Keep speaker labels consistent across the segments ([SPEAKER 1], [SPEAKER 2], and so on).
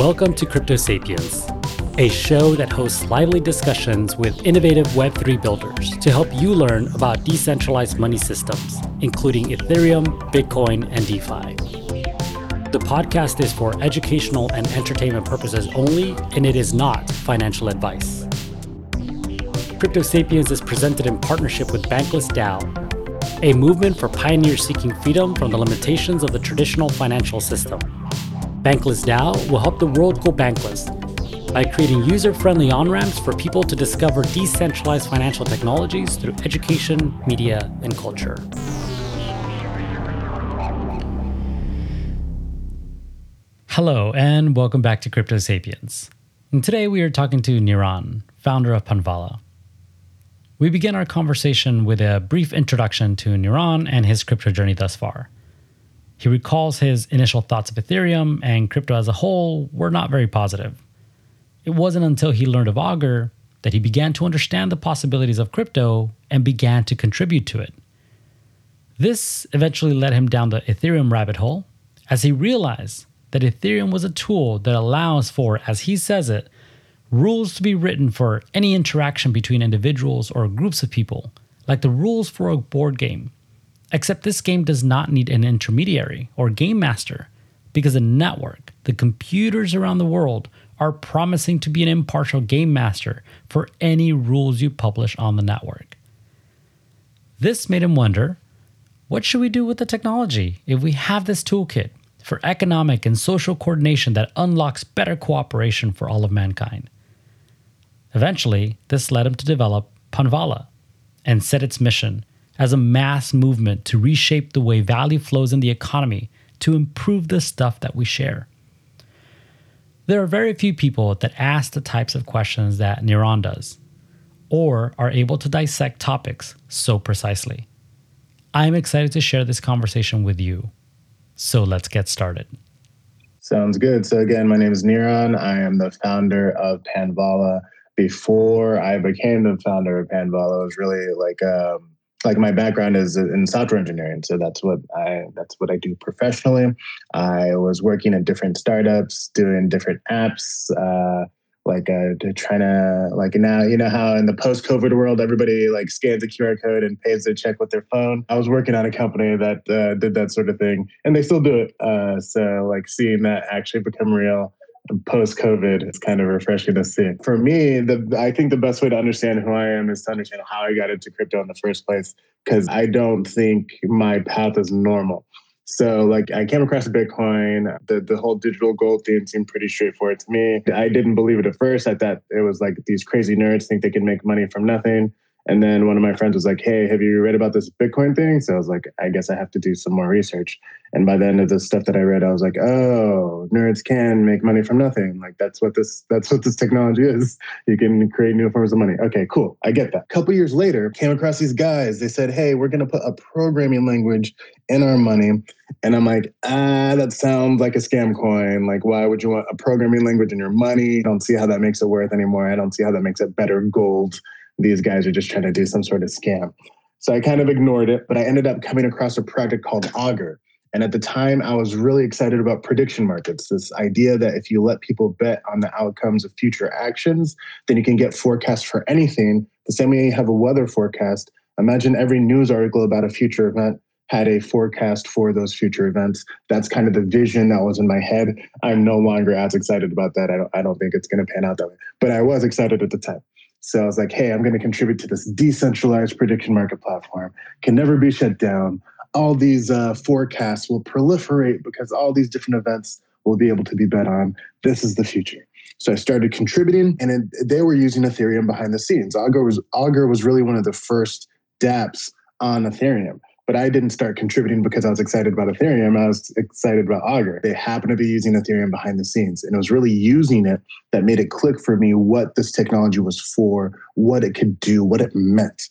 [SPEAKER 1] Welcome to Crypto Sapiens, a show that hosts lively discussions with innovative Web3 builders to help you learn about decentralized money systems, including Ethereum, Bitcoin, and DeFi. The podcast is for educational and entertainment purposes only, and it is not financial advice. Crypto Sapiens is presented in partnership with Bankless DAO, a movement for pioneers seeking freedom from the limitations of the traditional financial system. Bankless DAO will help the world go bankless by creating user friendly on ramps for people to discover decentralized financial technologies through education, media, and culture. Hello, and welcome back to Crypto Sapiens. And today we are talking to Niran, founder of Panvala. We begin our conversation with a brief introduction to Niran and his crypto journey thus far. He recalls his initial thoughts of Ethereum and crypto as a whole were not very positive. It wasn't until he learned of Augur that he began to understand the possibilities of crypto and began to contribute to it. This eventually led him down the Ethereum rabbit hole as he realized that Ethereum was a tool that allows for, as he says it, rules to be written for any interaction between individuals or groups of people, like the rules for a board game Except this game does not need an intermediary or game master because the network, the computers around the world, are promising to be an impartial game master for any rules you publish on the network. This made him wonder what should we do with the technology if we have this toolkit for economic and social coordination that unlocks better cooperation for all of mankind? Eventually, this led him to develop Panvala and set its mission as a mass movement to reshape the way value flows in the economy to improve the stuff that we share. There are very few people that ask the types of questions that Niran does, or are able to dissect topics so precisely. I'm excited to share this conversation with you. So let's get started.
[SPEAKER 2] Sounds good. So, again, my name is Niran. I am the founder of Panvala. Before I became the founder of Panvala, it was really like um, like my background is in software engineering so that's what i that's what i do professionally. I was working at different startups doing different apps uh, like uh, trying to like now you know how in the post covid world everybody like scans a qr code and pays their check with their phone? I was working on a company that uh, did that sort of thing and they still do it uh, so like seeing that actually become real post COVID, it's kind of refreshing to see. For me, the I think the best way to understand who I am is to understand how I got into crypto in the first place, because I don't think my path is normal. So like I came across Bitcoin, the, the whole digital gold thing seemed pretty straightforward to me. I didn't believe it at first. I thought it was like these crazy nerds think they can make money from nothing. And then one of my friends was like, Hey, have you read about this Bitcoin thing? So I was like, I guess I have to do some more research. And by the end of the stuff that I read, I was like, oh, nerds can make money from nothing. Like that's what this that's what this technology is. You can create new forms of money. Okay, cool. I get that. A couple years later, came across these guys. They said, Hey, we're gonna put a programming language in our money. And I'm like, ah, that sounds like a scam coin. Like, why would you want a programming language in your money? I don't see how that makes it worth anymore. I don't see how that makes it better gold these guys are just trying to do some sort of scam. So I kind of ignored it, but I ended up coming across a project called Augur. And at the time, I was really excited about prediction markets this idea that if you let people bet on the outcomes of future actions, then you can get forecasts for anything. The same way you have a weather forecast. Imagine every news article about a future event had a forecast for those future events. That's kind of the vision that was in my head. I'm no longer as excited about that. I don't, I don't think it's going to pan out that way, but I was excited at the time. So I was like, hey, I'm going to contribute to this decentralized prediction market platform. Can never be shut down. All these uh, forecasts will proliferate because all these different events will be able to be bet on. This is the future. So I started contributing, and it, they were using Ethereum behind the scenes. Augur was Augur was really one of the first DApps on Ethereum but I didn't start contributing because I was excited about Ethereum. I was excited about Augur. They happened to be using Ethereum behind the scenes. And it was really using it that made it click for me what this technology was for, what it could do, what it meant.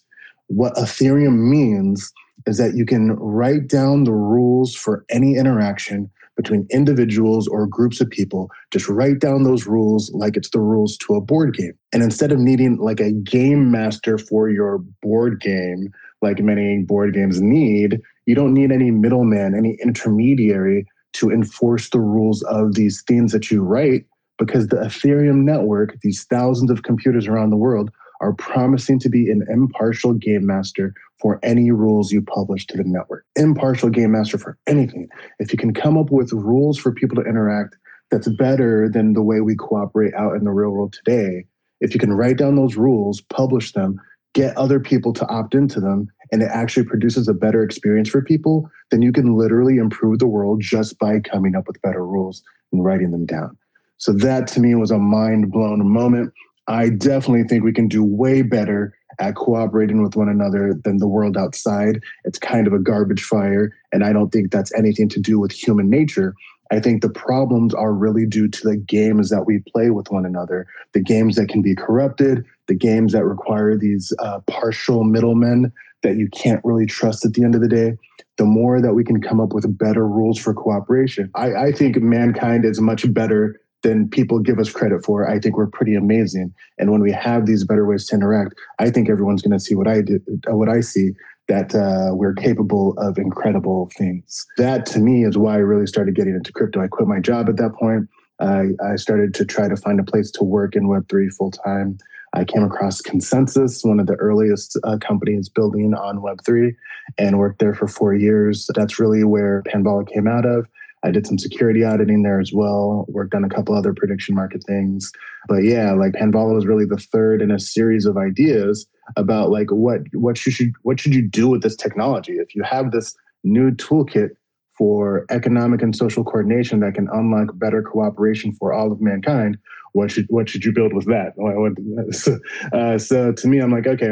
[SPEAKER 2] What Ethereum means is that you can write down the rules for any interaction between individuals or groups of people. Just write down those rules like it's the rules to a board game. And instead of needing like a game master for your board game, like many board games need, you don't need any middleman, any intermediary to enforce the rules of these themes that you write. because the Ethereum network, these thousands of computers around the world, are promising to be an impartial game master for any rules you publish to the network. Impartial game master for anything. If you can come up with rules for people to interact that's better than the way we cooperate out in the real world today, if you can write down those rules, publish them, get other people to opt into them, and it actually produces a better experience for people, then you can literally improve the world just by coming up with better rules and writing them down. So that to me was a mind blown moment. I definitely think we can do way better at cooperating with one another than the world outside. It's kind of a garbage fire. And I don't think that's anything to do with human nature. I think the problems are really due to the games that we play with one another, the games that can be corrupted, the games that require these uh, partial middlemen that you can't really trust at the end of the day. The more that we can come up with better rules for cooperation, I, I think mankind is much better than people give us credit for. I think we're pretty amazing. And when we have these better ways to interact, I think everyone's going to see what I did, uh, what I see, that uh, we're capable of incredible things. That to me is why I really started getting into crypto. I quit my job at that point. I, started to try to find a place to work in Web3 full time. I came across ConsenSys, one of the earliest uh, companies building on Web3, and worked there for four years. That's really where Panvala came out of. I did some security auditing there as well, worked on a couple other prediction market things. But yeah, like Panvala was really the third in a series of ideas about like what what should what should you do with this technology? If you have this new toolkit for economic and social coordination that can unlock better cooperation for all of mankind, what should what should you build with that? So, uh, so to me, I'm like, okay,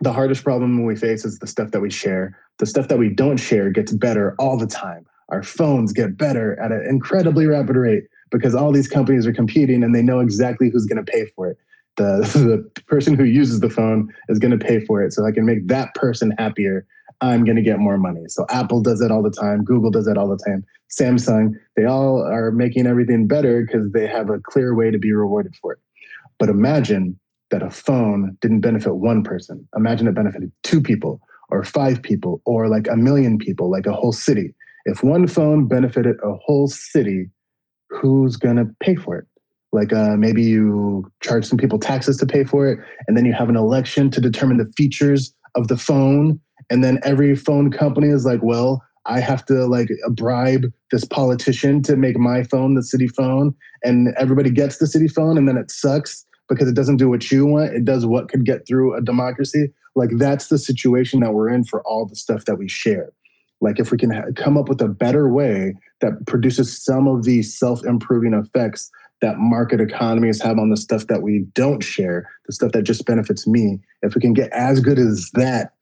[SPEAKER 2] the hardest problem we face is the stuff that we share. The stuff that we don't share gets better all the time our phones get better at an incredibly rapid rate because all these companies are competing and they know exactly who's going to pay for it. The, the person who uses the phone is going to pay for it. So I can make that person happier. I'm going to get more money. So Apple does that all the time. Google does that all the time. Samsung, they all are making everything better because they have a clear way to be rewarded for it. But imagine that a phone didn't benefit one person. Imagine it benefited two people or five people or like a million people, like a whole city. If one phone benefited a whole city, who's going to pay for it? Like uh, maybe you charge some people taxes to pay for it, and then you have an election to determine the features of the phone. And then every phone company is like, well, I have to like bribe this politician to make my phone the city phone. And everybody gets the city phone, and then it sucks because it doesn't do what you want. It does what could get through a democracy. Like that's the situation that we're in for all the stuff that we share. Like if we can ha- come up with a better way that produces some of these self-improving effects that market economies have on the stuff that we don't share, the stuff that just benefits me. If we can get as good as that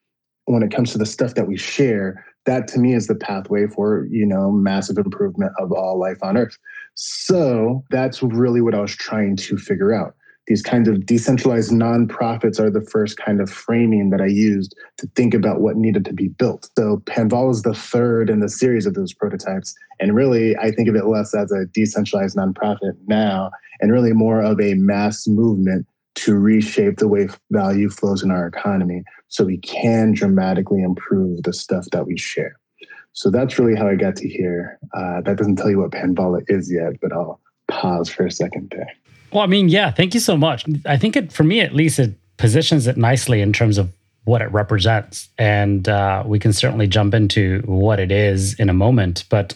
[SPEAKER 2] when it comes to the stuff that we share, that to me is the pathway for, you know, massive improvement of all life on earth. So that's really what I was trying to figure out these kinds of decentralized nonprofits are the first kind of framing that I used to think about what needed to be built. So Panvala is the third in the series of those prototypes. And really, I think of it less as a decentralized nonprofit now and really more of a mass movement to reshape the way value flows in our economy so we can dramatically improve the stuff that we share. So that's really how I got to here. Uh, that doesn't tell you what Panvala is yet, but I'll pause for a second there.
[SPEAKER 1] Well, I mean, yeah, thank you so much. I think it, for me at least, it positions it nicely in terms of what it represents. And uh, we can certainly jump into what it is in a moment. But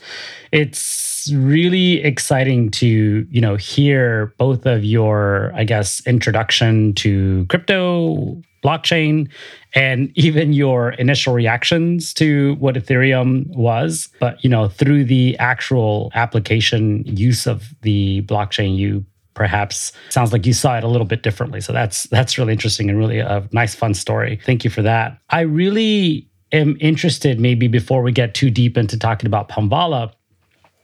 [SPEAKER 1] it's really exciting to, you know, hear both of your, I guess, introduction to crypto, blockchain, and even your initial reactions to what Ethereum was. But, you know, through the actual application use of the blockchain, you perhaps sounds like you saw it a little bit differently. So that's that's really interesting and really a nice fun story. Thank you for that. I really am interested maybe before we get too deep into talking about Panvala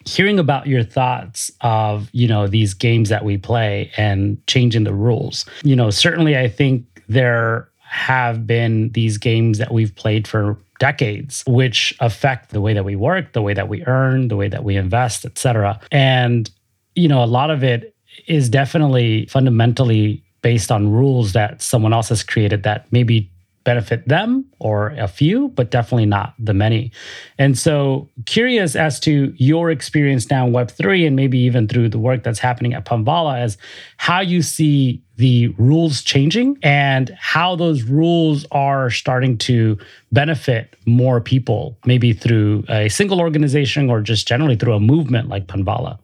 [SPEAKER 1] hearing about your thoughts of you know these games that we play and changing the rules you know certainly i think there have been these games that we've played for decades which affect the way that we work the way that we earn the way that we invest etc and you know a lot of it is definitely fundamentally based on rules that someone else has created that maybe benefit them or a few, but definitely not the many. And so, curious as to your experience now in Web3 and maybe even through the work that's happening at Panvala as how you see the rules changing and how those rules are starting to benefit more people, maybe through a single organization or just generally through a movement like Panvala.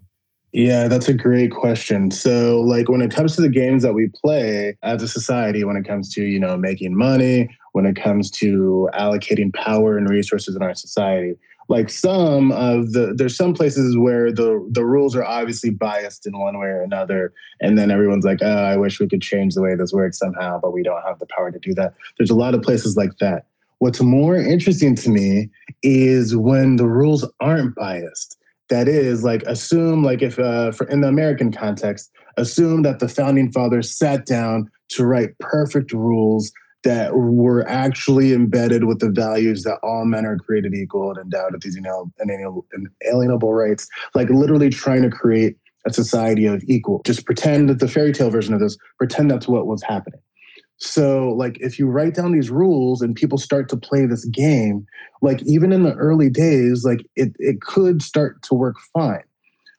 [SPEAKER 2] Yeah, that's a great question. So, like when it comes to the games that we play as a society, when it comes to, you know, making money, when it comes to allocating power and resources in our society, like some of the there's some places where the the rules are obviously biased in one way or another and then everyone's like oh i wish we could change the way this works somehow but we don't have the power to do that. There's a lot of places like that. What's more interesting to me is when the rules aren't biased that is like assume like if uh, for, in the american context assume that the founding fathers sat down to write perfect rules that were actually embedded with the values that all men are created equal and endowed with these you know inalienable rights like literally trying to create a society of equal. Just pretend that the fairy tale version of this pretend that's what was happening so, like, if you write down these rules and people start to play this game, like, even in the early days, like, it, it could start to work fine.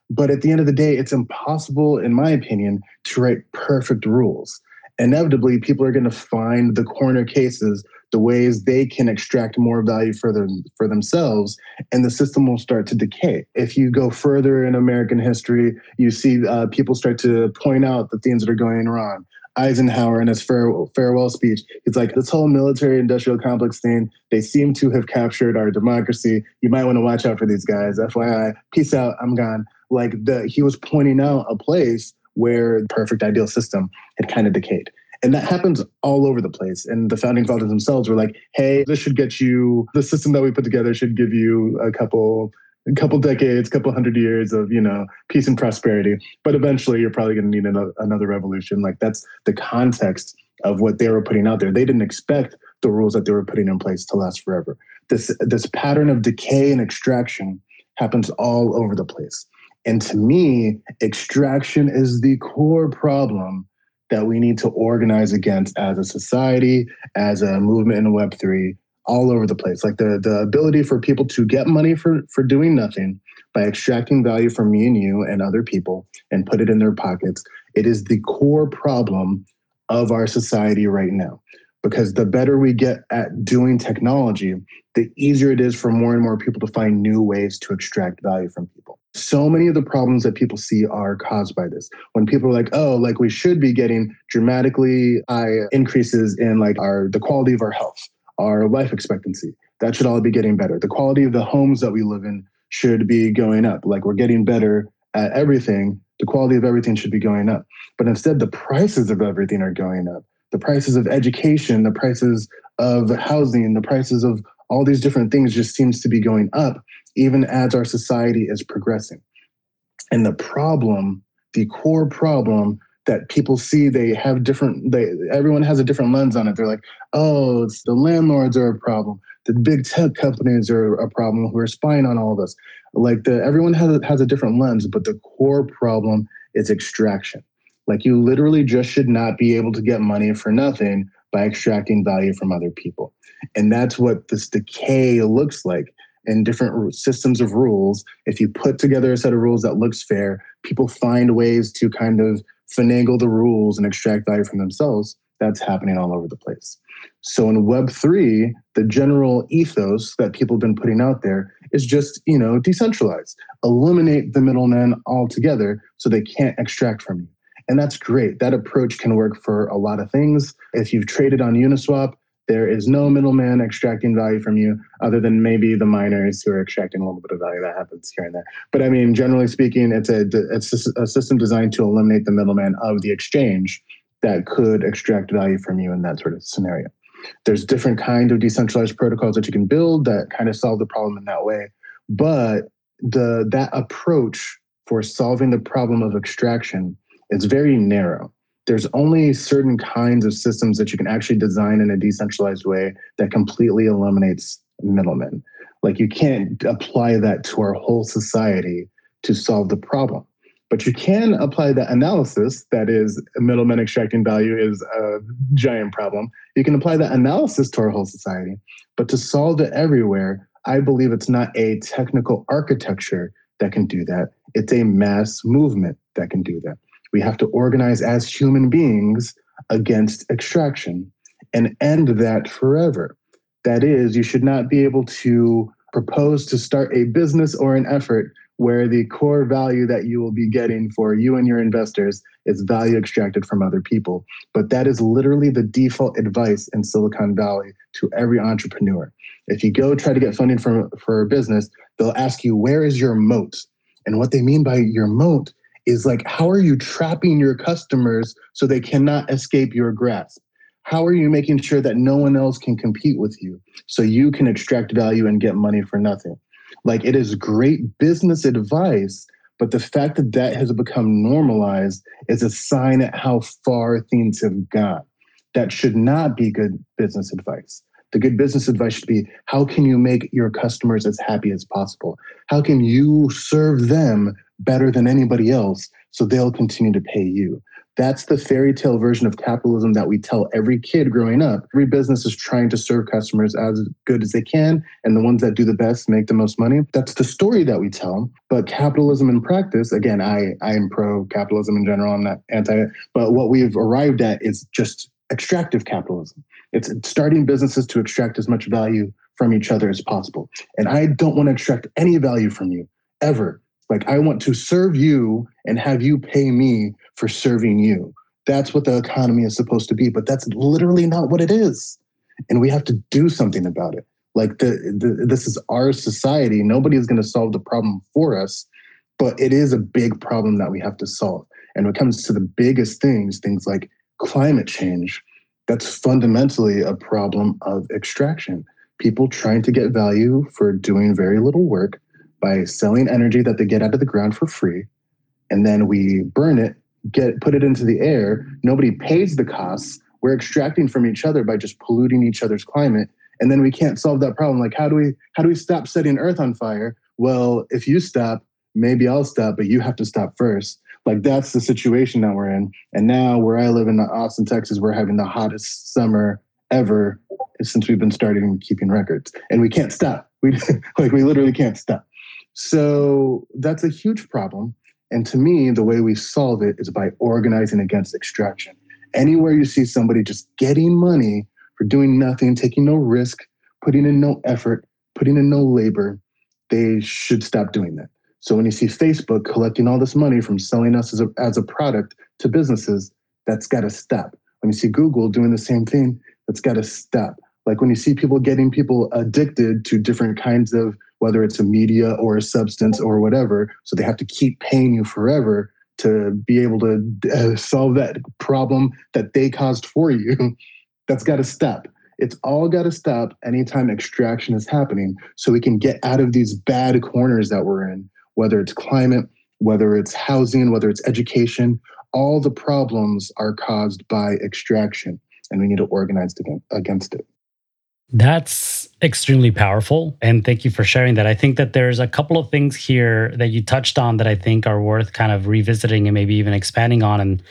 [SPEAKER 2] But at the end of the day, it's impossible, in my opinion, to write perfect rules. Inevitably, people are going to find the corner cases, the ways they can extract more value for them for themselves, and the system will start to decay. If you go further in American history, you see uh, people start to point out the things that are going wrong. Eisenhower in his farewell speech. He's like, this whole military industrial complex thing, they seem to have captured our democracy. You might want to watch out for these guys. FYI, peace out, I'm gone. Like the he was pointing out a place where the perfect ideal system had kind of decayed. And that happens all over the place. And the founding fathers themselves were like, hey, this should get you, the system that we put together should give you a couple a couple decades, couple hundred years of you know peace and prosperity. But eventually, you're probably going to need another, another revolution. Like that's the context of what they were putting out there. They didn't expect the rules that they were putting in place to last forever. This this pattern of decay and extraction happens all over the place. And to me, extraction is the core problem that we need to organize against as a society, as a movement in Web3, all over the place. Like the the ability for people to get money for for doing nothing by extracting value from me and you and other people and put it in their pockets. It is the core problem of our society right now. Because the better we get at doing technology, the easier it is for more and more people to find new ways to extract value from people. So many of the problems that people see are caused by this. When people are like, "Oh, like we should be getting dramatically high increases in like our the quality of our health." Our life expectancy. That should all be getting better. The quality of the homes that we live in should be going up. Like we're getting better at everything. The quality of everything should be going up. But instead, the prices of everything are going up. The prices of education, the prices of housing, the prices of all these different things just seems to be going up, even as our society is progressing. And the problem, the core problem that people see they have different they everyone has a different lens on it. They're like oh it's the landlords are a problem. The big tech companies are a problem. Who are spying on all of us. Like the everyone has has a different lens but the core problem is extraction. Like you literally just should not be able to get money for nothing by extracting value from other people. And that's what this decay looks like in different systems of rules. If you put together a set of rules that looks fair people find ways to kind of finagle the rules and extract value from themselves, that's happening all over the place. So in Web3, the general ethos that people have been putting out there is just, you know, decentralize, eliminate the middleman altogether so they can't extract from you. And that's great. That approach can work for a lot of things. If you've traded on Uniswap, there is no middleman extracting value from you other than maybe the miners who are extracting a little bit of value that happens here and there. But I mean, generally speaking, it's a, it's a system designed to eliminate the middleman of the exchange that could extract value from you in that sort of scenario. There's different kind of decentralized protocols that you can build that kind of solve the problem in that way. But the that approach for solving the problem of extraction is very narrow there's only certain kinds of systems that you can actually design in a decentralized way that completely eliminates middlemen. Like you can't apply that to our whole society to solve the problem. But you can apply that analysis, that is, middlemen extracting value is a giant problem. You can apply that analysis to our whole society. But to solve it everywhere, I believe it's not a technical architecture that can do that. It's a mass movement that can do that. We have to organize as human beings against extraction and end that forever. That is, you should not be able to propose to start a business or an effort where the core value that you will be getting for you and your investors is value extracted from other people. But that is literally the default advice in Silicon Valley to every entrepreneur. If you go try to get funding for, for a business, they'll ask you, where is your moat? And what they mean by your moat is like, how are you trapping your customers so they cannot escape your grasp? How are you making sure that no one else can compete with you so you can extract value and get money for nothing? Like it is great business advice, but the fact that that has become normalized is a sign at how far things have gone. That should not be good business advice. The good business advice should be how can you make your customers as happy as possible? How can you serve them better than anybody else so they'll continue to pay you? That's the fairy tale version of capitalism that we tell every kid growing up. Every business is trying to serve customers as good as they can, and the ones that do the best make the most money. That's the story that we tell. But capitalism in practice, again, I, I am pro capitalism in general, I'm not anti. But what we've arrived at is just extractive capitalism. It's starting businesses to extract as much value from each other as possible. And I don't want to extract any value from you ever. Like, I want to serve you and have you pay me for serving you. That's what the economy is supposed to be, but that's literally not what it is. And we have to do something about it. Like, the, the this is our society. Nobody is going to solve the problem for us, but it is a big problem that we have to solve. And when it comes to the biggest things, things like climate change, that's fundamentally a problem of extraction. People trying to get value for doing very little work by selling energy that they get out of the ground for free, and then we burn it, get put it into the air. Nobody pays the costs. We're extracting from each other by just polluting each other's climate, and then we can't solve that problem. Like, how do we how do we stop setting Earth on fire? Well, if you stop, maybe I'll stop, but you have to stop first. Like that's the situation that we're in. And now, where I live in Austin, Texas, we're having the hottest summer ever since we've been starting keeping records, and we can't stop. We like we literally can't stop. So that's a huge problem. And to me, the way we solve it is by organizing against extraction. Anywhere you see somebody just getting money for doing nothing, taking no risk, putting in no effort, putting in no labor, they should stop doing that. So when you see Facebook collecting all this money from selling us as a, as a product to businesses, that's got to stop. When you see Google doing the same thing, that's got to stop. Like when you see people getting people addicted to different kinds of whether it's a media or a substance or whatever. So they have to keep paying you forever to be able to uh, solve that problem that they caused for you. That's got to stop. It's all got to stop anytime extraction is happening so we can get out of these bad corners that we're in, whether it's climate, whether it's housing, whether it's education. All the problems are caused by extraction, and we need to organize against it.
[SPEAKER 1] That's extremely powerful. And thank you for sharing that. I think that there's a couple of things here that you touched on that I think are worth kind of revisiting and maybe even expanding on. And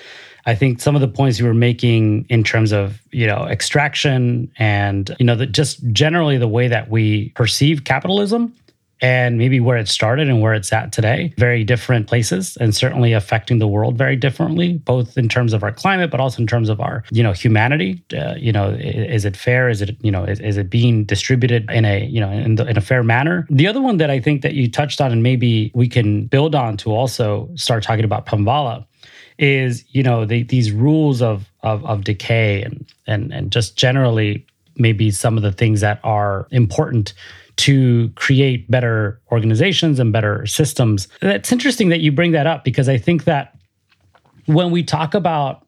[SPEAKER 1] I think some of the points you were making in terms of, you know, extraction and, you know, the, just generally the way that we perceive capitalism and maybe where it started and where it's at today very different places and certainly affecting the world very differently both in terms of our climate but also in terms of our you know humanity. Uh, you know is it fair? Is it you know is, is it being distributed in a you know in, the, in a fair manner? The other one that i think that you touched on and maybe we can build on to also start talking about panvala is you know the, these rules of, of of decay and and and just generally maybe some of the things that are important to create better organizations and better systems. That's interesting that you bring that up because I think that when we talk about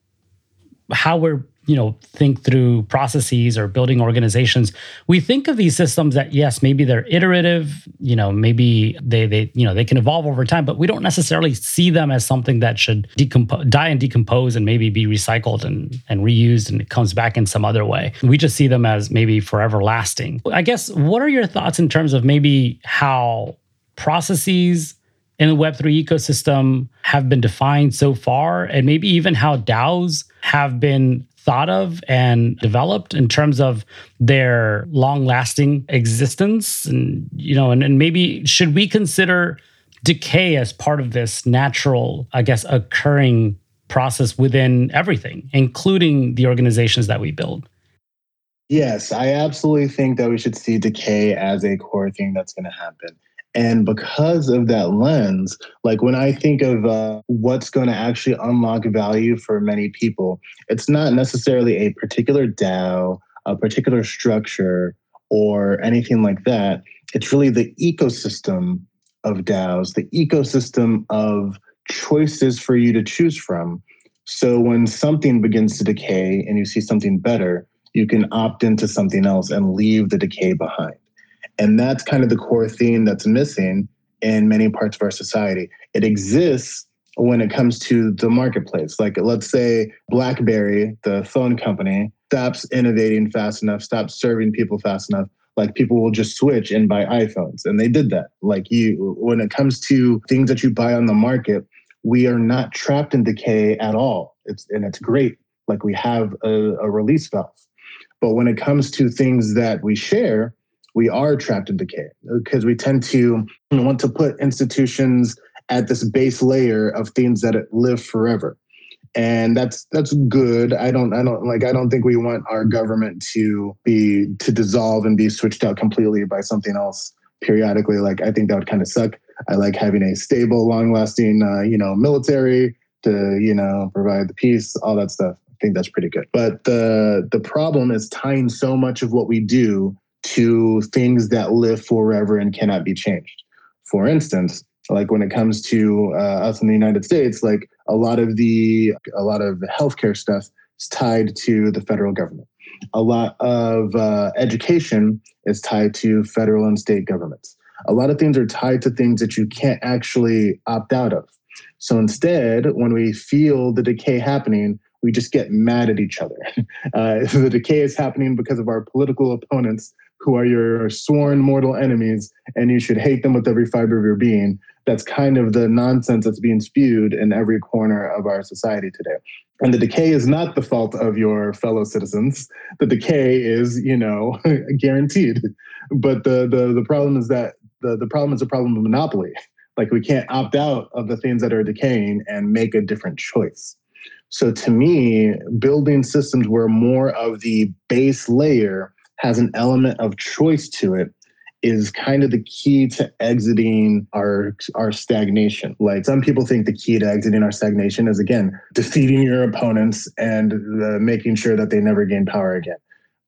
[SPEAKER 1] how we're you know think through processes or building organizations. We think of these systems that yes maybe they're iterative you know maybe they they you know they can evolve over time but we don't necessarily see them as something that should decompose die and decompose and maybe be recycled and and reused and it comes back in some other way. We just see them as maybe forever lasting. I guess what are your thoughts in terms of maybe how processes in the Web3 ecosystem have been defined so far, and maybe even how DAOs have been thought of and developed in terms of their long lasting existence and you know and, and maybe should we consider decay as part of this natural i guess occurring process within everything including the organizations that we build?
[SPEAKER 2] Yes i absolutely think that we should see decay as a core thing that's going to happen and because of that lens, like when I think of uh, what's going to actually unlock value for many people, it's not necessarily a particular DAO, a particular structure, or anything like that. It's really the ecosystem of DAOs, the ecosystem of choices for you to choose from. So when something begins to decay and you see something better, you can opt into something else and leave the decay behind. And that's kind of the core theme that's missing in many parts of our society. It exists when it comes to the marketplace. Like, let's say BlackBerry, the phone company, stops innovating fast enough, stops serving people fast enough. Like people will just switch and buy iPhones, and they did that. Like you, when it comes to things that you buy on the market, we are not trapped in decay at all. It's and it's great. Like we have a, a release valve. But when it comes to things that we share, we are trapped in decay because we tend to want to put institutions at this base layer of things that live forever. And that's that's good. I don't i don't like i don't think we want our government to be to dissolve and be switched out completely by something else periodically. Like i think that would kind of suck. I like having a stable long lasting uh, you know military to you know provide the peace all that stuff. I think that's pretty good. But the the problem is tying so much of what we do to things that live forever and cannot be changed. For instance, like when it comes to uh, us in the United States, like a lot of the a lot of healthcare stuff is tied to the federal government. A lot of uh, education is tied to federal and state governments. A lot of things are tied to things that you can't actually opt out of. So instead, when we feel the decay happening, we just get mad at each other. Uh, the decay is happening because of our political opponents who are your sworn mortal enemies and you should hate them with every fiber of your being. That's kind of the nonsense that's being spewed in every corner of our society today. And the decay is not the fault of your fellow citizens. The decay is, you know, guaranteed. But the the the problem is that the, the problem is a problem of monopoly. Like we can't opt out of the things that are decaying and make a different choice. So to me, building systems where more of the base layer has an element of choice to it is kind of the key to exiting our our stagnation. Like some people think the key to exiting our stagnation is again defeating your opponents and uh, making sure that they never gain power again.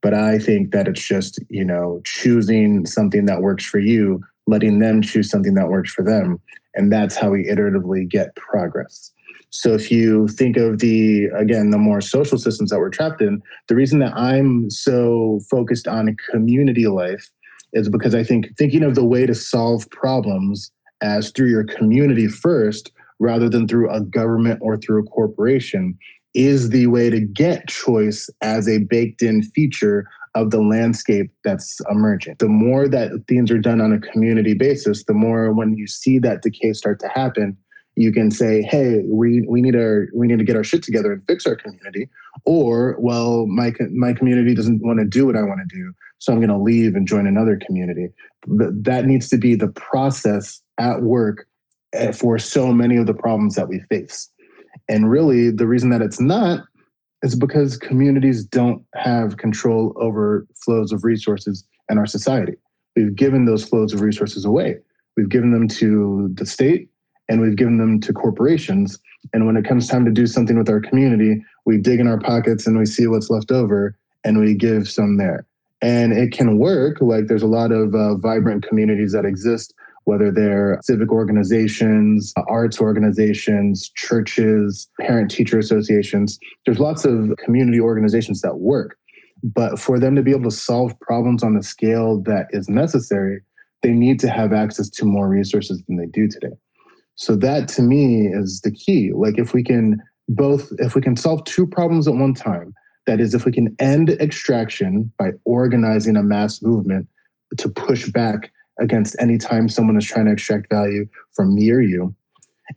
[SPEAKER 2] But I think that it's just you know choosing something that works for you, letting them choose something that works for them, and that's how we iteratively get progress. So if you think of the, again, the more social systems that we're trapped in, the reason that I'm so focused on community life is because I think thinking of the way to solve problems as through your community first, rather than through a government or through a corporation, is the way to get choice as a baked in feature of the landscape that's emerging. The more that things are done on a community basis, the more when you see that decay start to happen, you can say, "Hey, we we need our we need to get our shit together and fix our community," or, "Well, my my community doesn't want to do what I want to do, so I'm going to leave and join another community." That needs to be the process at work eh, for so many of the problems that we face. And really, the reason that it's not is because communities don't have control over flows of resources in our society. We've given those flows of resources away. We've given them to the state and we've given them to corporations. And when it comes time to do something with our community, we dig in our pockets and we see what's left over and we give some there. And it can work. Like there's a lot of uh, vibrant communities that exist, whether they're civic organizations, arts organizations, churches, parent teacher associations. There's lots of community organizations that work. But for them to be able to solve problems on the scale that is necessary, they need to have access to more resources than they do today. So that to me is the key. Like if we can both, if we can solve two problems at one time, that is, if we can end extraction by organizing a mass movement to push back against any time someone is trying to extract value from me or you.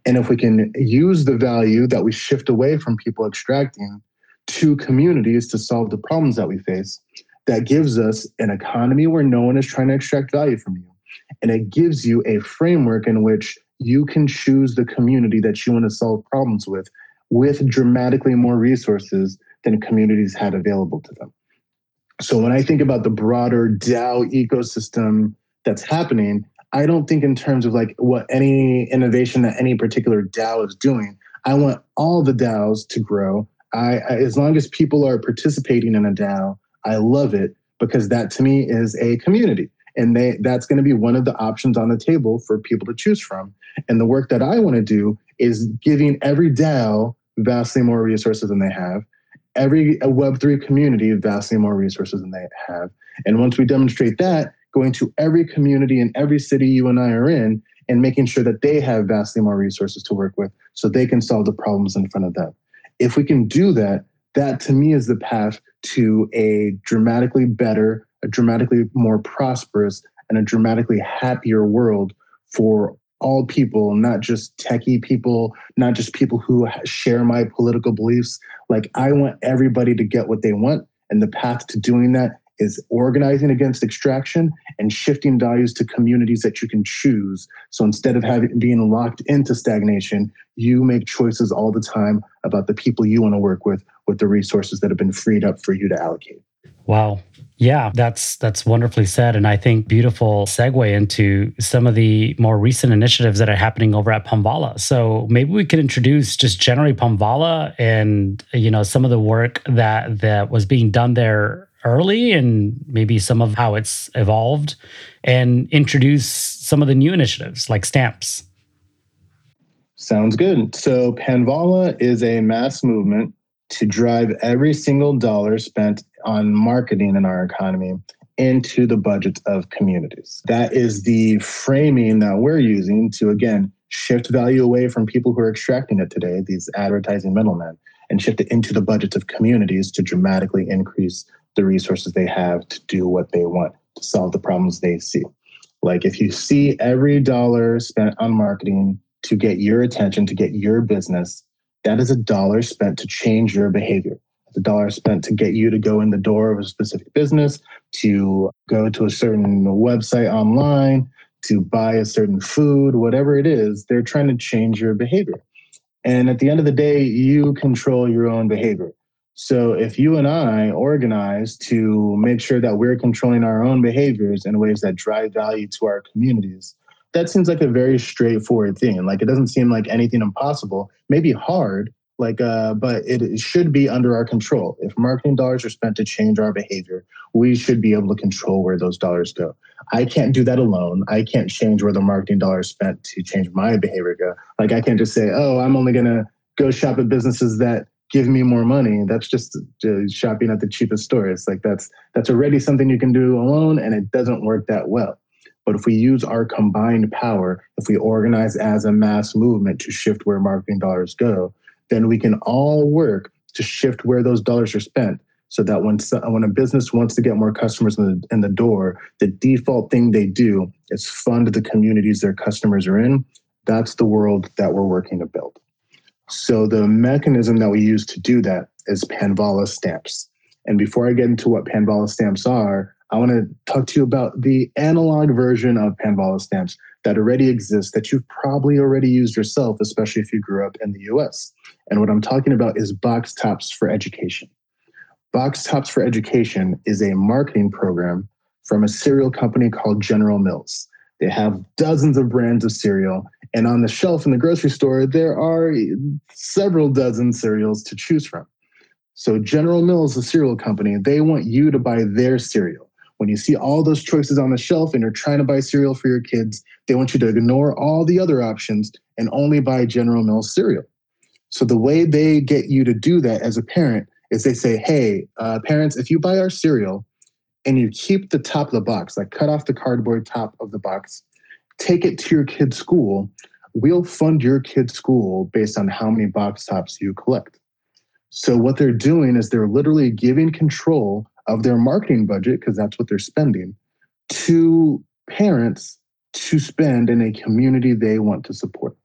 [SPEAKER 2] And if we can use the value that we shift away from people extracting to communities to solve the problems that we face, that gives us an economy where no one is trying to extract value from you. And it gives you a framework in which you can choose the community that you want to solve problems with, with dramatically more resources than communities had available to them. So when I think about the broader DAO ecosystem that's happening, I don't think in terms of like what any innovation that any particular DAO is doing. I want all the DAOs to grow. I, I as long as people are participating in a DAO, I love it because that to me is a community and they that's going to be one of the options on the table for people to choose from and the work that i want to do is giving every dao vastly more resources than they have every uh, web3 community vastly more resources than they have. And once we demonstrate that going to every community in every city you and i are in and making sure that they have vastly more resources to work with so they can solve the problems in front of them. If we can do that that to me is the path to a dramatically better, a dramatically more prosperous, and a dramatically happier world for all people, not just techie people, not just people who share my political beliefs. Like, I want everybody to get what they want. And the path to doing that is organizing against extraction and shifting values to communities that you can choose. So instead of having being locked into stagnation, you make choices all the time about the people you want to work with with the resources that have been freed up for you to allocate.
[SPEAKER 1] Wow. Yeah, that's that's wonderfully said and I think beautiful segue into some of the more recent initiatives that are happening over at Panvala. So maybe we could introduce just generally Panvala and you know some of the work that that was being done there early and maybe some of how it's evolved and introduce some of the new initiatives like stamps.
[SPEAKER 2] Sounds good. So Panvala is a mass movement to drive every single dollar spent on marketing in our economy into the budgets of communities. That is the framing that we're using to, again, shift value away from people who are extracting it today, these advertising middlemen, and shift it into the budgets of communities to dramatically increase the resources they have to do what they want to solve the problems they see. Like if you see every dollar spent on marketing to get your attention, to get your business, that is a dollar spent to change your behavior. The dollar spent to get you to go in the door of a specific business, to go to a certain website online, to buy a certain food, whatever it is, they're trying to change your behavior. And at the end of the day, you control your own behavior. So if you and I organize to make sure that we're controlling our own behaviors in ways that drive value to our communities, that seems like a very straightforward thing. Like it doesn't seem like anything impossible, maybe hard, like uh, but it, it should be under our control. If marketing dollars are spent to change our behavior, we should be able to control where those dollars go. I can't do that alone. I can't change where the marketing dollars spent to change my behavior go. Like I can't just say, oh, I'm only gonna go shop at businesses that give me more money that's just uh, shopping at the cheapest stores like that's that's already something you can do alone and it doesn't work that well but if we use our combined power if we organize as a mass movement to shift where marketing dollars go then we can all work to shift where those dollars are spent so that when when a business wants to get more customers in the, in the door the default thing they do is fund the communities their customers are in that's the world that we're working to build so the mechanism that we use to do that is Panvala stamps. And before I get into what Panvala stamps are, I want to talk to you about the analog version of Panvala stamps that already exists that you've probably already used yourself, especially if you grew up in the US. And what I'm talking about is Box Tops for Education. Box Tops for Education is a marketing program from a cereal company called General Mills. They have dozens of brands of cereal, and on the shelf in the grocery store, there are several dozen cereals to choose from. So, General Mills, a cereal company, they want you to buy their cereal. When you see all those choices on the shelf and you're trying to buy cereal for your kids, they want you to ignore all the other options and only buy General Mills cereal. So, the way they get you to do that as a parent is they say, hey, uh, parents, if you buy our cereal and you keep the top of the box, like cut off the cardboard top of the box, take it to your kid's school. We'll fund your kid's school based on how many box tops you collect. So, what they're doing is they're literally giving control of their marketing budget, because that's what they're spending, to parents to spend in a community they want to support.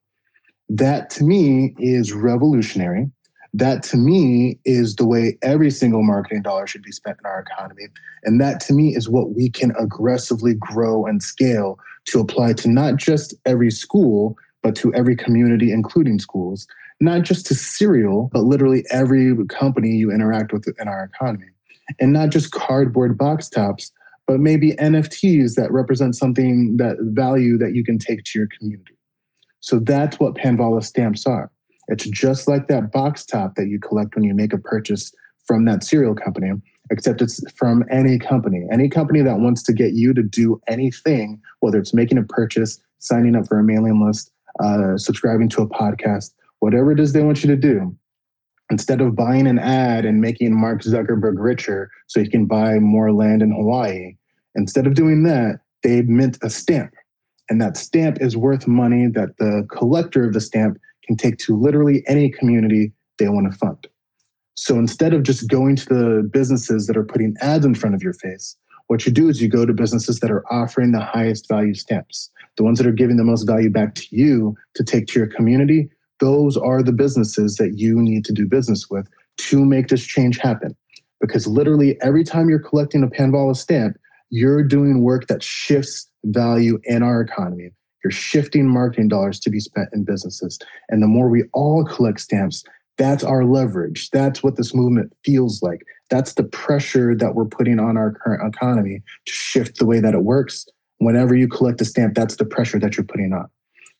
[SPEAKER 2] That to me is revolutionary. That to me is the way every single marketing dollar should be spent in our economy. And that to me is what we can aggressively grow and scale to apply to not just every school, but to every community, including schools, not just to cereal, but literally every company you interact with in our economy. And not just cardboard box tops, but maybe NFTs that represent something that value that you can take to your community. So that's what Panvala stamps are. It's just like that box top that you collect when you make a purchase from that cereal company, except it's from any company. Any company that wants to get you to do anything, whether it's making a purchase, signing up for a mailing list, uh, subscribing to a podcast, whatever it is they want you to do, instead of buying an ad and making Mark Zuckerberg richer so he can buy more land in Hawaii, instead of doing that, they mint a stamp. And that stamp is worth money that the collector of the stamp can take to literally any community they want to fund. So instead of just going to the businesses that are putting ads in front of your face, what you do is you go to businesses that are offering the highest value stamps, the ones that are giving the most value back to you to take to your community. Those are the businesses that you need to do business with to make this change happen. Because literally every time you're collecting a Panvala stamp, you're doing work that shifts value in our economy. You're shifting marketing dollars to be spent in businesses. And the more we all collect stamps, that's our leverage. That's what this movement feels like. That's the pressure that we're putting on our current economy to shift the way that it works. Whenever you collect a stamp, that's the pressure that you're putting on.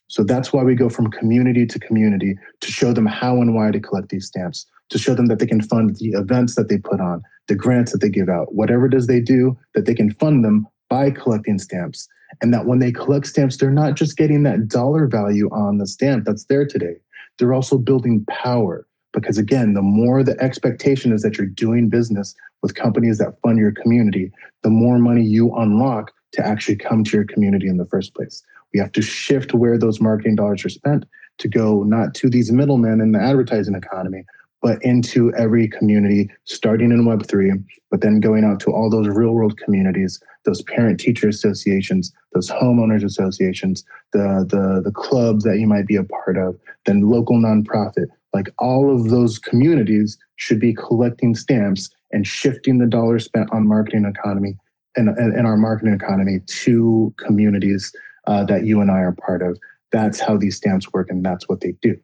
[SPEAKER 2] So that's why we go from community to community to show them how and why to collect these stamps, to show them that they can fund the events that they put on, the grants that they give out, whatever it is they do, that they can fund them by collecting stamps. And that when they collect stamps, they're not just getting that dollar value on the stamp that's there today. They're also building power. Because again, the more the expectation is that you're doing business with companies that fund your community, the more money you unlock to actually come to your community in the first place. We have to shift where those marketing dollars are spent to go not to these middlemen in the advertising economy, but into every community, starting in Web3, but then going out to all those real world communities, those parent teacher associations, those homeowners associations, the, the, the clubs that you might be a part of, then local nonprofit. Like all of those communities should be collecting stamps and shifting the dollars spent on marketing economy and, and, and our marketing economy to communities uh, that you and I are part of. That's how these stamps work, and that's what they do.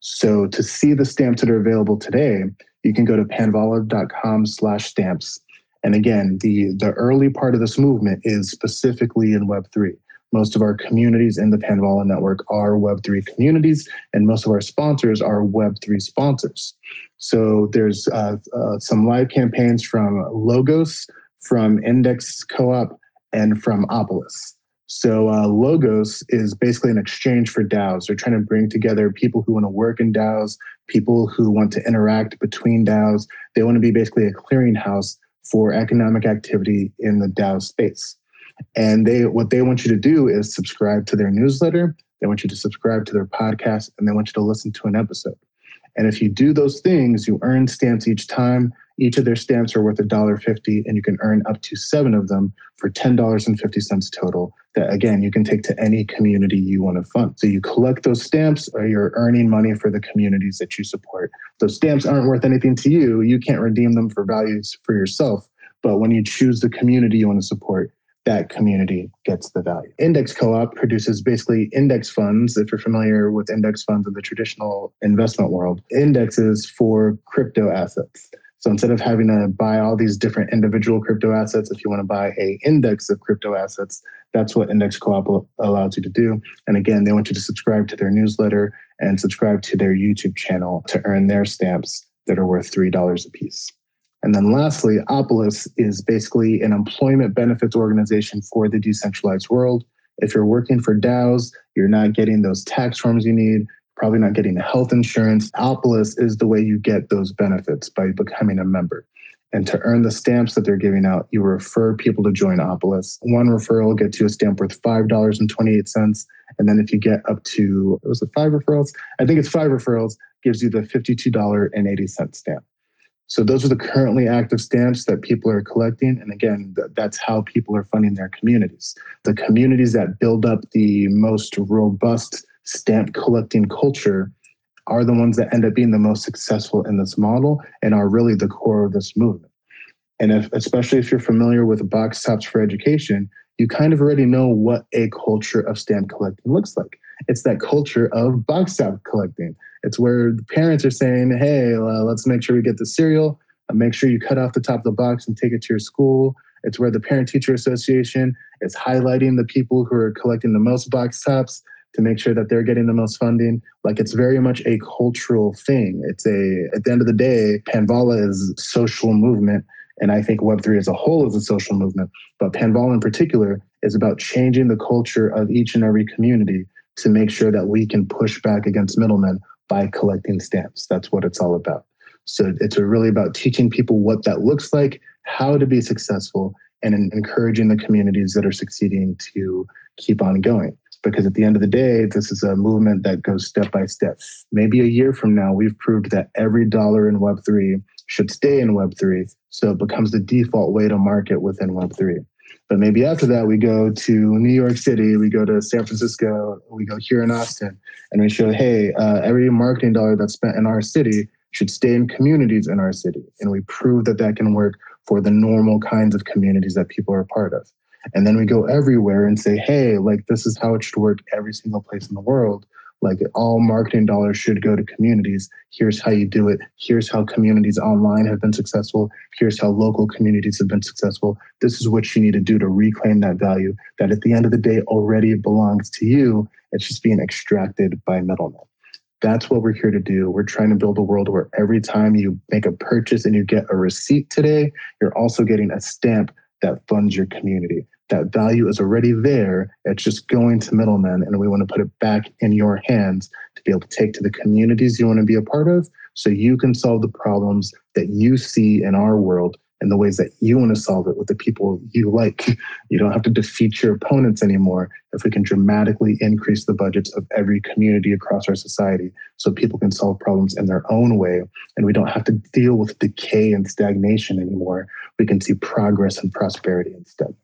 [SPEAKER 2] So to see the stamps that are available today, you can go to panvala.com slash stamps. And again, the, the early part of this movement is specifically in Web3. Most of our communities in the Panvala network are Web3 communities, and most of our sponsors are Web3 sponsors. So there's uh, uh, some live campaigns from Logos, from Index Co-op, and from Opolis. So uh, Logos is basically an exchange for DAOs. They're trying to bring together people who want to work in DAOs, people who want to interact between DAOs. They want to be basically a clearinghouse for economic activity in the DAO space. And they what they want you to do is subscribe to their newsletter. They want you to subscribe to their podcast, and they want you to listen to an episode. And if you do those things, you earn stamps each time. Each of their stamps are worth $1.50, and you can earn up to seven of them for $10.50 total. That again, you can take to any community you want to fund. So you collect those stamps, or you're earning money for the communities that you support. Those stamps aren't worth anything to you. You can't redeem them for values for yourself. But when you choose the community you want to support, that community gets the value. Index Co op produces basically index funds. If you're familiar with index funds in the traditional investment world, indexes for crypto assets. So instead of having to buy all these different individual crypto assets, if you want to buy a index of crypto assets, that's what Index Co-op allows you to do. And again, they want you to subscribe to their newsletter and subscribe to their YouTube channel to earn their stamps that are worth $3 a piece. And then lastly, Opolis is basically an employment benefits organization for the decentralized world. If you're working for DAOs, you're not getting those tax forms you need probably not getting the health insurance. Opolis is the way you get those benefits by becoming a member. And to earn the stamps that they're giving out, you refer people to join Opolis. One referral gets you a stamp worth $5.28. And then if you get up to, was it five referrals? I think it's five referrals, gives you the $52.80 stamp. So those are the currently active stamps that people are collecting. And again, th- that's how people are funding their communities. The communities that build up the most robust stamp collecting culture are the ones that end up being the most successful in this model and are really the core of this movement. And if, especially if you're familiar with box tops for education, you kind of already know what a culture of stamp collecting looks like. It's that culture of box top collecting. It's where the parents are saying, hey, uh, let's make sure we get the cereal. Uh, make sure you cut off the top of the box and take it to your school. It's where the Parent Teacher Association is highlighting the people who are collecting the most box tops to make sure that they're getting the most funding. Like it's very much a cultural thing. It's a, at the end of the day, Panvala is social movement. And I think Web3 as a whole is a social movement. But Panvala in particular is about changing the culture of each and every community to make sure that we can push back against middlemen by collecting stamps. That's what it's all about. So it's really about teaching people what that looks like, how to be successful, and encouraging the communities that are succeeding to keep on going. Because at the end of the day, this is a movement that goes step by step. Maybe a year from now, we've proved that every dollar in Web3 should stay in Web3. So it becomes the default way to market within Web3. But maybe after that, we go to New York City, we go to San Francisco, we go here in Austin, and we show, hey, uh, every marketing dollar that's spent in our city should stay in communities in our city. And we prove that that can work for the normal kinds of communities that people are a part of. And then we go everywhere and say, hey, like this is how it should work every single place in the world like all marketing dollars should go to communities. Here's how you do it. Here's how communities online have been successful. Here's how local communities have been successful. This is what you need to do to reclaim that value that at the end of the day already belongs to you. It's just being extracted by middlemen. That's what we're here to do. We're trying to build a world where every time you make a purchase and you get a receipt today, you're also getting a stamp that funds your community that value is already there. It's just going to middlemen, and we want to put it back in your hands to be able to take to the communities you want to be a part of so you can solve the problems that you see in our world and the ways that you want to solve it with the people you like. You don't have to defeat your opponents anymore if we can dramatically increase the budgets of every community across our society so people can solve problems in their own way and we don't have to deal with decay and stagnation anymore. We can see progress and prosperity instead.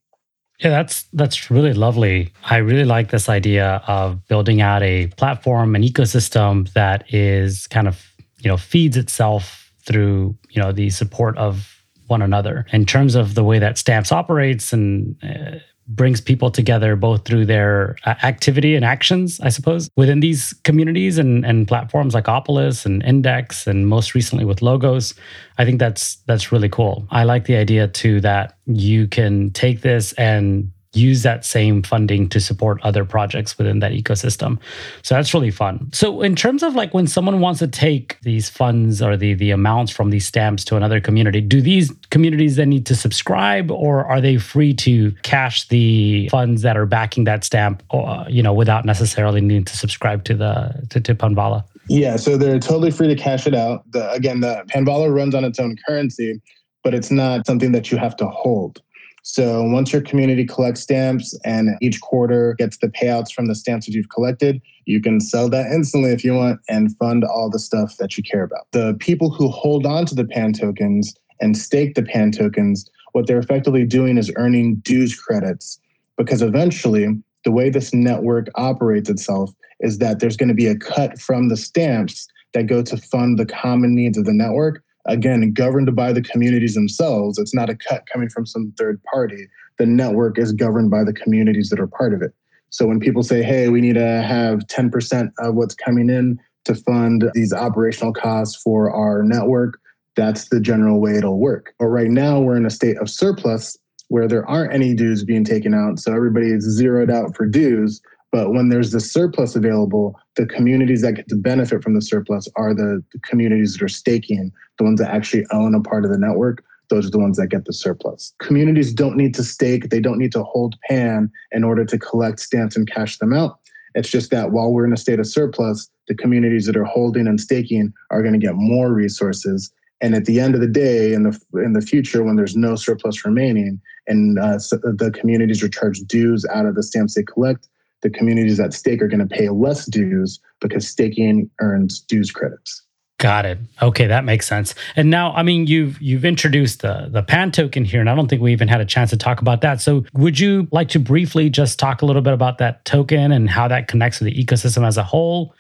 [SPEAKER 1] Yeah, that's that's really lovely. I really like this idea of building out a platform, an ecosystem that is kind of, you know, feeds itself through, you know, the support of one another. In terms of the way that Stamps operates and uh, brings people together both through their uh, activity and actions, I suppose, within these communities and, and platforms like Opolis and Index, and most recently with logos. I think that's that's really cool. I like the idea too that you can take this and use that same funding to support other projects within that ecosystem. So that's really fun. So in terms of like when someone wants to take these funds or the the amounts from these stamps to another community, do these communities then need to subscribe or are they free to cash the funds that are backing that stamp uh, you know without necessarily needing to subscribe to the to, to Panvala?
[SPEAKER 2] Yeah, so they're totally free to cash it out. The, again, the Panvala runs on its own currency, but it's not something that you have to hold. So once your community collects stamps and each quarter gets the payouts from the stamps that you've collected, you can sell that instantly if you want and fund all the stuff that you care about. The people who hold on to the PAN tokens and stake the PAN tokens, what they're effectively doing is earning dues credits because eventually the way this network operates itself is that there's going to be a cut from the stamps that go to fund the common needs of the network again governed by the communities themselves. It's not a cut coming from some third party. The network is governed by the communities that are part of it. So when people say hey we need to have 10% of what's coming in to fund these operational costs for our network that's the general way it'll work. But right now we're in a state of surplus where there aren't any dues being taken out. So everybody is zeroed out for dues but when there's the surplus available, the communities that get to benefit from the surplus are the, the communities that are staking, the ones that actually own a part of the network those are the ones that get the surplus. Communities don't need to stake, they don't need to hold PAN in order to collect stamps and cash them out. It's just that while we're in a state of surplus, the communities that are holding and staking are going to get more resources. And at the end of the day, in the in the future, when there's no surplus remaining, and uh, so the communities are charged dues out of the stamps they collect, the communities at stake are going to pay less dues because staking earns dues credits.
[SPEAKER 1] Got it. Okay, that makes sense. And now, I mean, you've you've introduced the the pan token here, and I don't think we even had a chance to talk about that. So, would you like to briefly just talk a little bit about that token and how that connects to the ecosystem as a whole?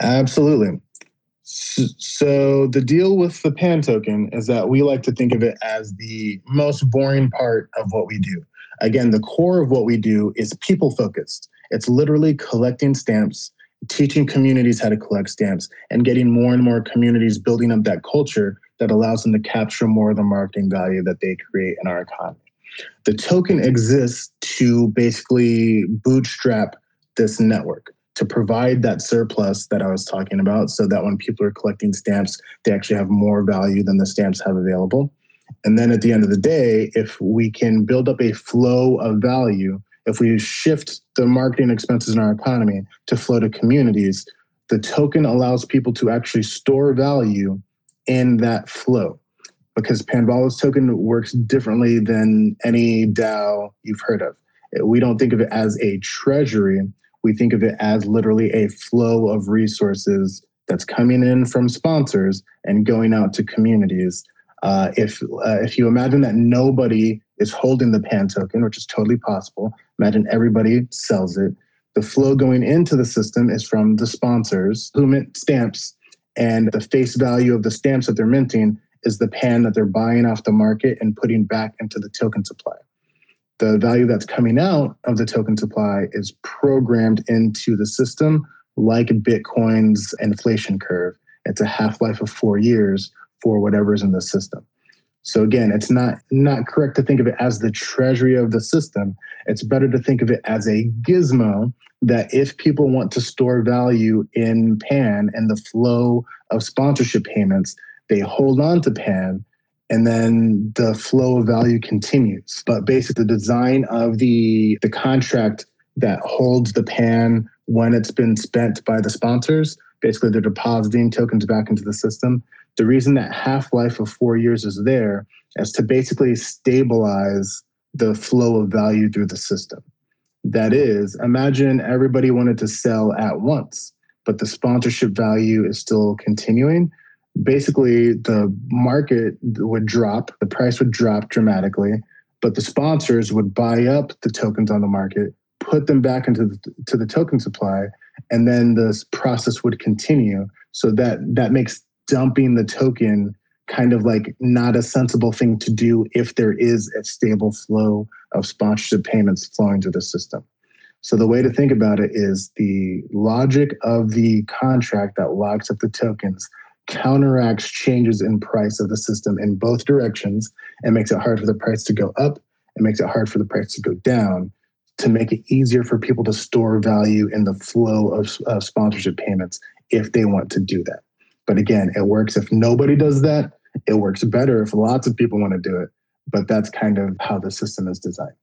[SPEAKER 2] Absolutely. So the deal with the pan token is that we like to think of it as the most boring part of what we do. Again, the core of what we do is people focused. It's literally collecting stamps, teaching communities how to collect stamps, and getting more and more communities building up that culture that allows them to capture more of the marketing value that they create in our economy. The token exists to basically bootstrap this network to provide that surplus that I was talking about so that when people are collecting stamps, they actually have more value than the stamps have available. And then at the end of the day, if we can build up a flow of value, if we shift the marketing expenses in our economy to flow to communities, the token allows people to actually store value in that flow because Panvala's token works differently than any DAO you've heard of. We don't think of it as a treasury we think of it as literally a flow of resources that's coming in from sponsors and going out to communities. Uh, if uh, if you imagine that nobody is holding the pan token, which is totally possible, imagine everybody sells it. The flow going into the system is from the sponsors who mint stamps, and the face value of the stamps that they're minting is the pan that they're buying off the market and putting back into the token supply the value that's coming out of the token supply is programmed into the system like Bitcoin's inflation curve. It's a half life of four years for whatever's in the system. So again, it's not not correct to think of it as the treasury of the system. It's better to think of it as a gizmo that if people want to store value in Pan and the flow of sponsorship payments, they hold on to Pan and then the flow of value continues. But basically, the design of the the contract that holds the pan when it's been spent by the sponsors, basically they're depositing tokens back into the system. The reason that half life of four years is there is to basically stabilize the flow of value through the system. That is, imagine everybody wanted to sell at once, but the sponsorship value is still continuing basically the market would drop, the price would drop dramatically, but the sponsors would buy up the tokens on the market, put them back into the, to the token supply, and then this process would continue. So that that makes dumping the token kind of like not a sensible thing to do if there is a stable flow of sponsorship payments flowing through the system. So the way to think about it is the logic of the contract that locks up the tokens counteracts changes in price of the system in both directions and makes it hard for the price to go up and makes it hard for the price to go down to make it easier for people to store value in the flow of, of sponsorship payments if they want to do that. But again, it works if nobody does that. It works better if lots of people want to do it. But that's kind of how the system is designed.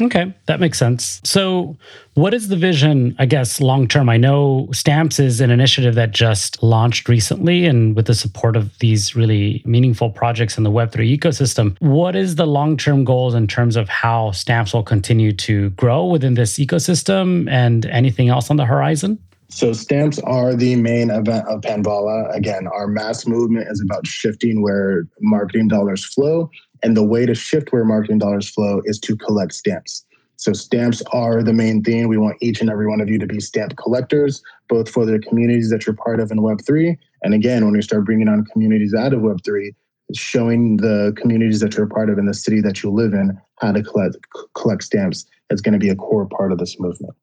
[SPEAKER 1] Okay, that makes sense. So, what is the vision, I guess, long term? I know Stamps is an initiative that just launched recently and with the support of these really meaningful projects in the Web3 ecosystem. What is the long term goals in terms of how Stamps will continue to grow within this ecosystem and anything else on the horizon?
[SPEAKER 2] So stamps are the main event of Panvala. Again, our mass movement is about shifting where marketing dollars flow and the way to shift where marketing dollars flow is to collect stamps. So stamps are the main thing. We want each and every one of you to be stamp collectors, both for the communities that you're part of in Web3. And again, when we start bringing on communities out of Web3, showing the communities that you're part of in the city that you live in how to collect, collect stamps is going to be a core part of this movement.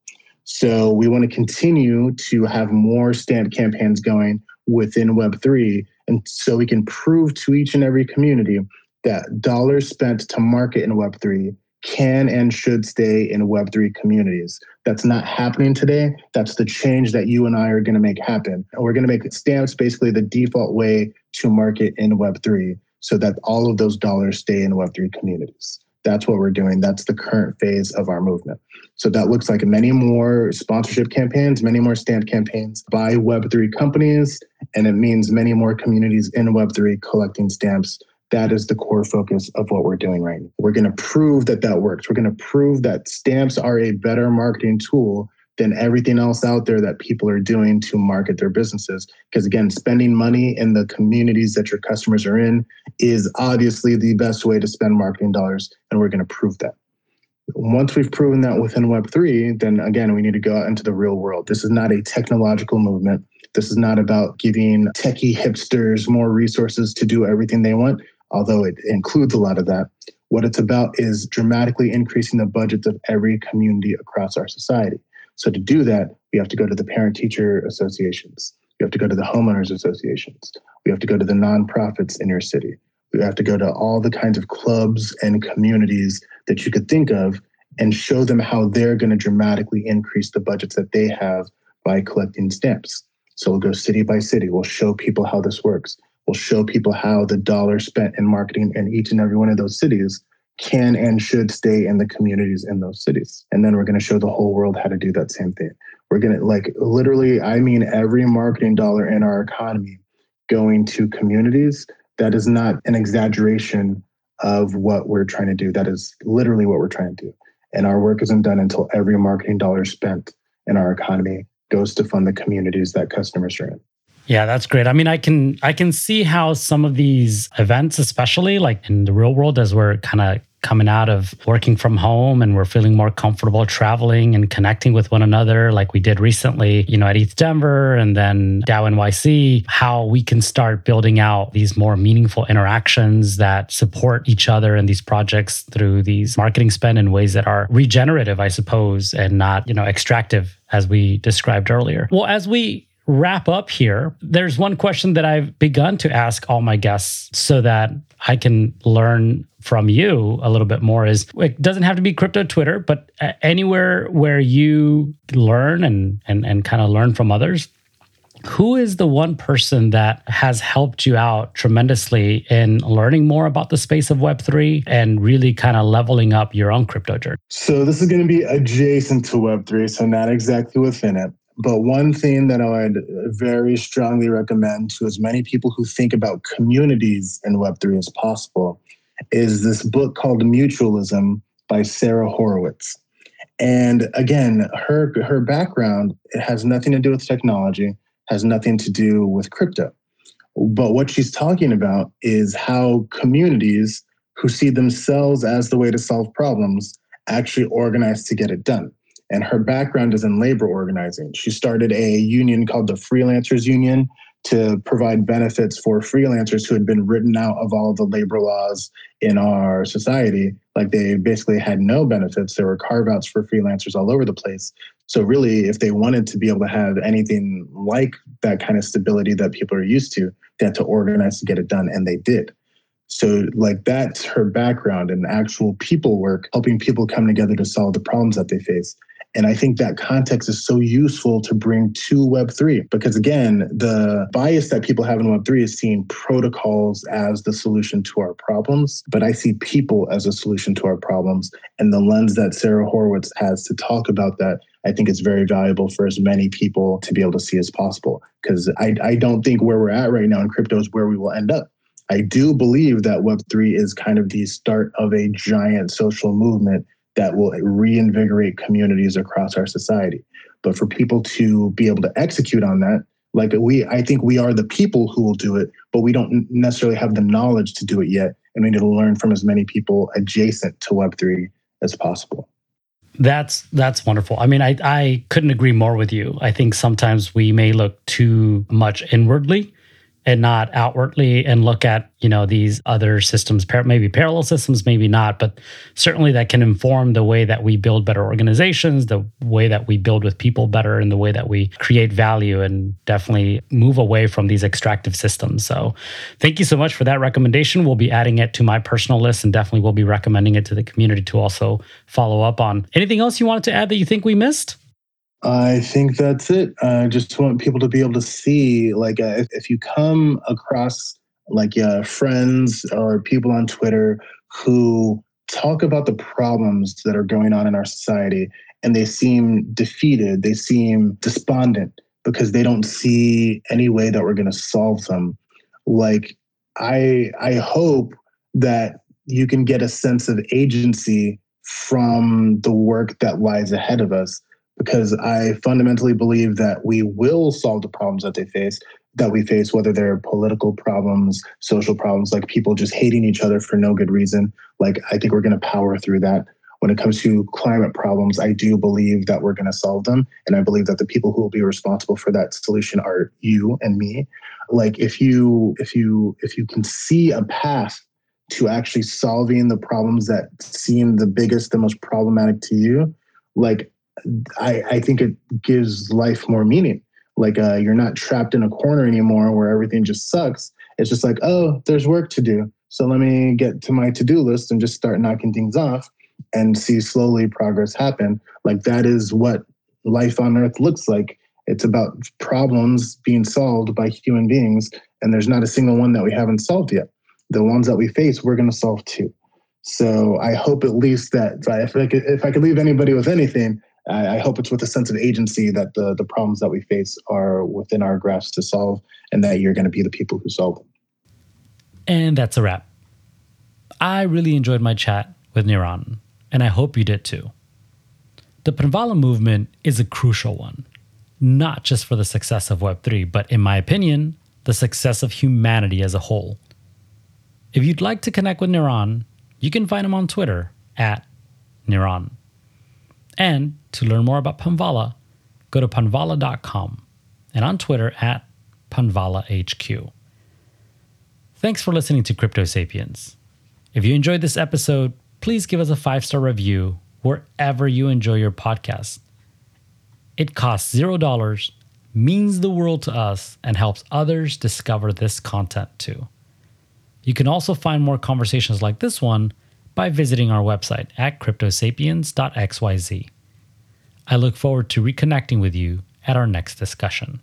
[SPEAKER 2] So we want to continue to have more stamp campaigns going within Web3. And so we can prove to each and every community that dollars spent to market in Web3 can and should stay in Web3 communities. That's not happening today. That's the change that you and I are going to make happen. And we're going to make stamps basically the default way to market in Web3 so that all of those dollars stay in Web3 communities. That's what we're doing. That's the current phase of our movement. So that looks like many more sponsorship campaigns, many more stamp campaigns by Web3 companies, and it means many more communities in Web3 collecting stamps that is the core focus of what we're doing right now. We're going to prove that that works. We're going to prove that stamps are a better marketing tool than everything else out there that people are doing to market their businesses. Because again, spending money in the communities that your customers are in is obviously the best way to spend marketing dollars, and we're going to prove that. Once we've proven that within Web3, then again, we need to go out into the real world. This is not a technological movement. This is not about giving techie hipsters more resources to do everything they want, although it includes a lot of that. What it's about is dramatically increasing the budgets of every community across our society. So to do that, we have to go to the parent teacher associations. We have to go to the homeowners associations. We have to go to the nonprofits in your city. We have to go to all the kinds of clubs and communities that you could think of and show them how they're going to dramatically increase the budgets that they have by collecting stamps. So we'll go city by city. We'll show people how this works. We'll show people how the dollar spent in marketing in each and every one of those cities can and should stay in the communities in those cities. And then we're going to show the whole world how to do that same thing. We're going to, like, literally, I mean, every marketing dollar in our economy going to communities, that is not an exaggeration of what we're trying to do. That is literally what we're trying to do. And our work isn't done until every marketing dollar spent in our economy goes to fund the communities that customers are in.
[SPEAKER 1] Yeah, that's great. I mean, I can I can see how some of these events, especially like in the real world, as we're kind of coming out of working from home and we're feeling more comfortable traveling and connecting with one another, like we did recently, you know, at ETH Denver and then DAO NYC, how we can start building out these more meaningful interactions that support each other in these projects through these marketing spend in ways that are regenerative, I suppose, and not, you know, extractive as we described earlier. Well, as we wrap up here, there's one question that I've begun to ask all my guests so that I can learn from you a little bit more is it doesn't have to be crypto Twitter, but anywhere where you learn and and and kind of learn from others. Who is the one person that has helped you out tremendously in learning more about the space of Web3 and really kind of leveling up your own crypto journey?
[SPEAKER 2] So, this is going to be adjacent to Web3, so not exactly within it. But one thing that I would very strongly recommend to as many people who think about communities in Web3 as possible is this book called Mutualism by Sara Horowitz. And again, her her background it has nothing to do with technology, has nothing to do with crypto. But what she's talking about is how communities who see themselves as the way to solve problems actually organize to get it done and her background is in labor organizing. She started a union called the Freelancers Union to provide benefits for freelancers who had been written out of all the labor laws in our society. Like they basically had no benefits. There were carve outs for freelancers all over the place. So, really, if they wanted to be able to have anything like that kind of stability that people are used to, they had to organize to get it done, and they did. So, like, that's her background in actual people work, helping people come together to solve the problems that they face. And I think that context is so useful to bring to Web3 because, again, the bias that people have in Web3 is seeing protocols as the solution to our problems. But I see people as a solution to our problems. And the lens that Sara Horowitz has to talk about that, I think is very valuable for as many people to be able to see as possible. Because I, I don't think where we're at right now in crypto is where we will end up. I do believe that Web3 is kind of the start of a giant social movement that will reinvigorate communities across our society. But for people to be able to execute on that, like we, I think we are the people who will do it, but we don't necessarily have the knowledge to do it yet. And we need to learn from as many people adjacent to Web3 as possible.
[SPEAKER 1] That's that's wonderful. I mean, I, I couldn't agree more with you. I think sometimes we may look too much inwardly and not outwardly and look at you know these other systems maybe parallel systems maybe not but certainly that can inform the way that we build better organizations the way that we build with people better and the way that we create value and definitely move away from these extractive systems. So thank you so much for that recommendation. We'll be adding it to my personal list and definitely we'll be recommending it to the community to also follow up on. Anything else you wanted to add that you think we missed
[SPEAKER 2] I think that's it. I just want people to be able to see, like, uh, if, if you come across like friends or people on Twitter who talk about the problems that are going on in our society and they seem defeated, they seem despondent because they don't see any way that we're going to solve them. Like, I I hope that you can get a sense of agency from the work that lies ahead of us because I fundamentally believe that we will solve the problems that they face, that we face, whether they're political problems, social problems, like people just hating each other for no good reason. Like, I think we're going to power through that. When it comes to climate problems, I do believe that we're going to solve them. And I believe that the people who will be responsible for that solution are you and me. Like, if you, if you, if you can see a path to actually solving the problems that seem the biggest, the most problematic to you, like I, I think it gives life more meaning. Like uh, you're not trapped in a corner anymore where everything just sucks. It's just like, oh, there's work to do. So let me get to my to-do list and just start knocking things off and see slowly progress happen. Like that is what life on earth looks like. It's about problems being solved by human beings, and there's not a single one that we haven't solved yet. The ones that we face, we're going to solve too. So I hope at least that if I could, if I could leave anybody with anything, I, I hope it's with a sense of agency that the the problems that we face are within our grasp to solve, and that you're going to be the people who solve them.
[SPEAKER 1] And that's a wrap. I really enjoyed my chat with Niran, and I hope you did too. The Panvala movement is a crucial one, not just for the success of Web3, but in my opinion, the success of humanity as a whole. If you'd like to connect with Niran, you can find him on Twitter at Niran. And to learn more about Panvala, go to panvala.com and on Twitter at panvalahq. Thanks for listening to Crypto Sapiens. If you enjoyed this episode, please give us a five star review wherever you enjoy your podcast. It costs zero dollars, means the world to us, and helps others discover this content too. You can also find more conversations like this one by visiting our website at cryptosapiens.xyz. I look forward to reconnecting with you at our next discussion.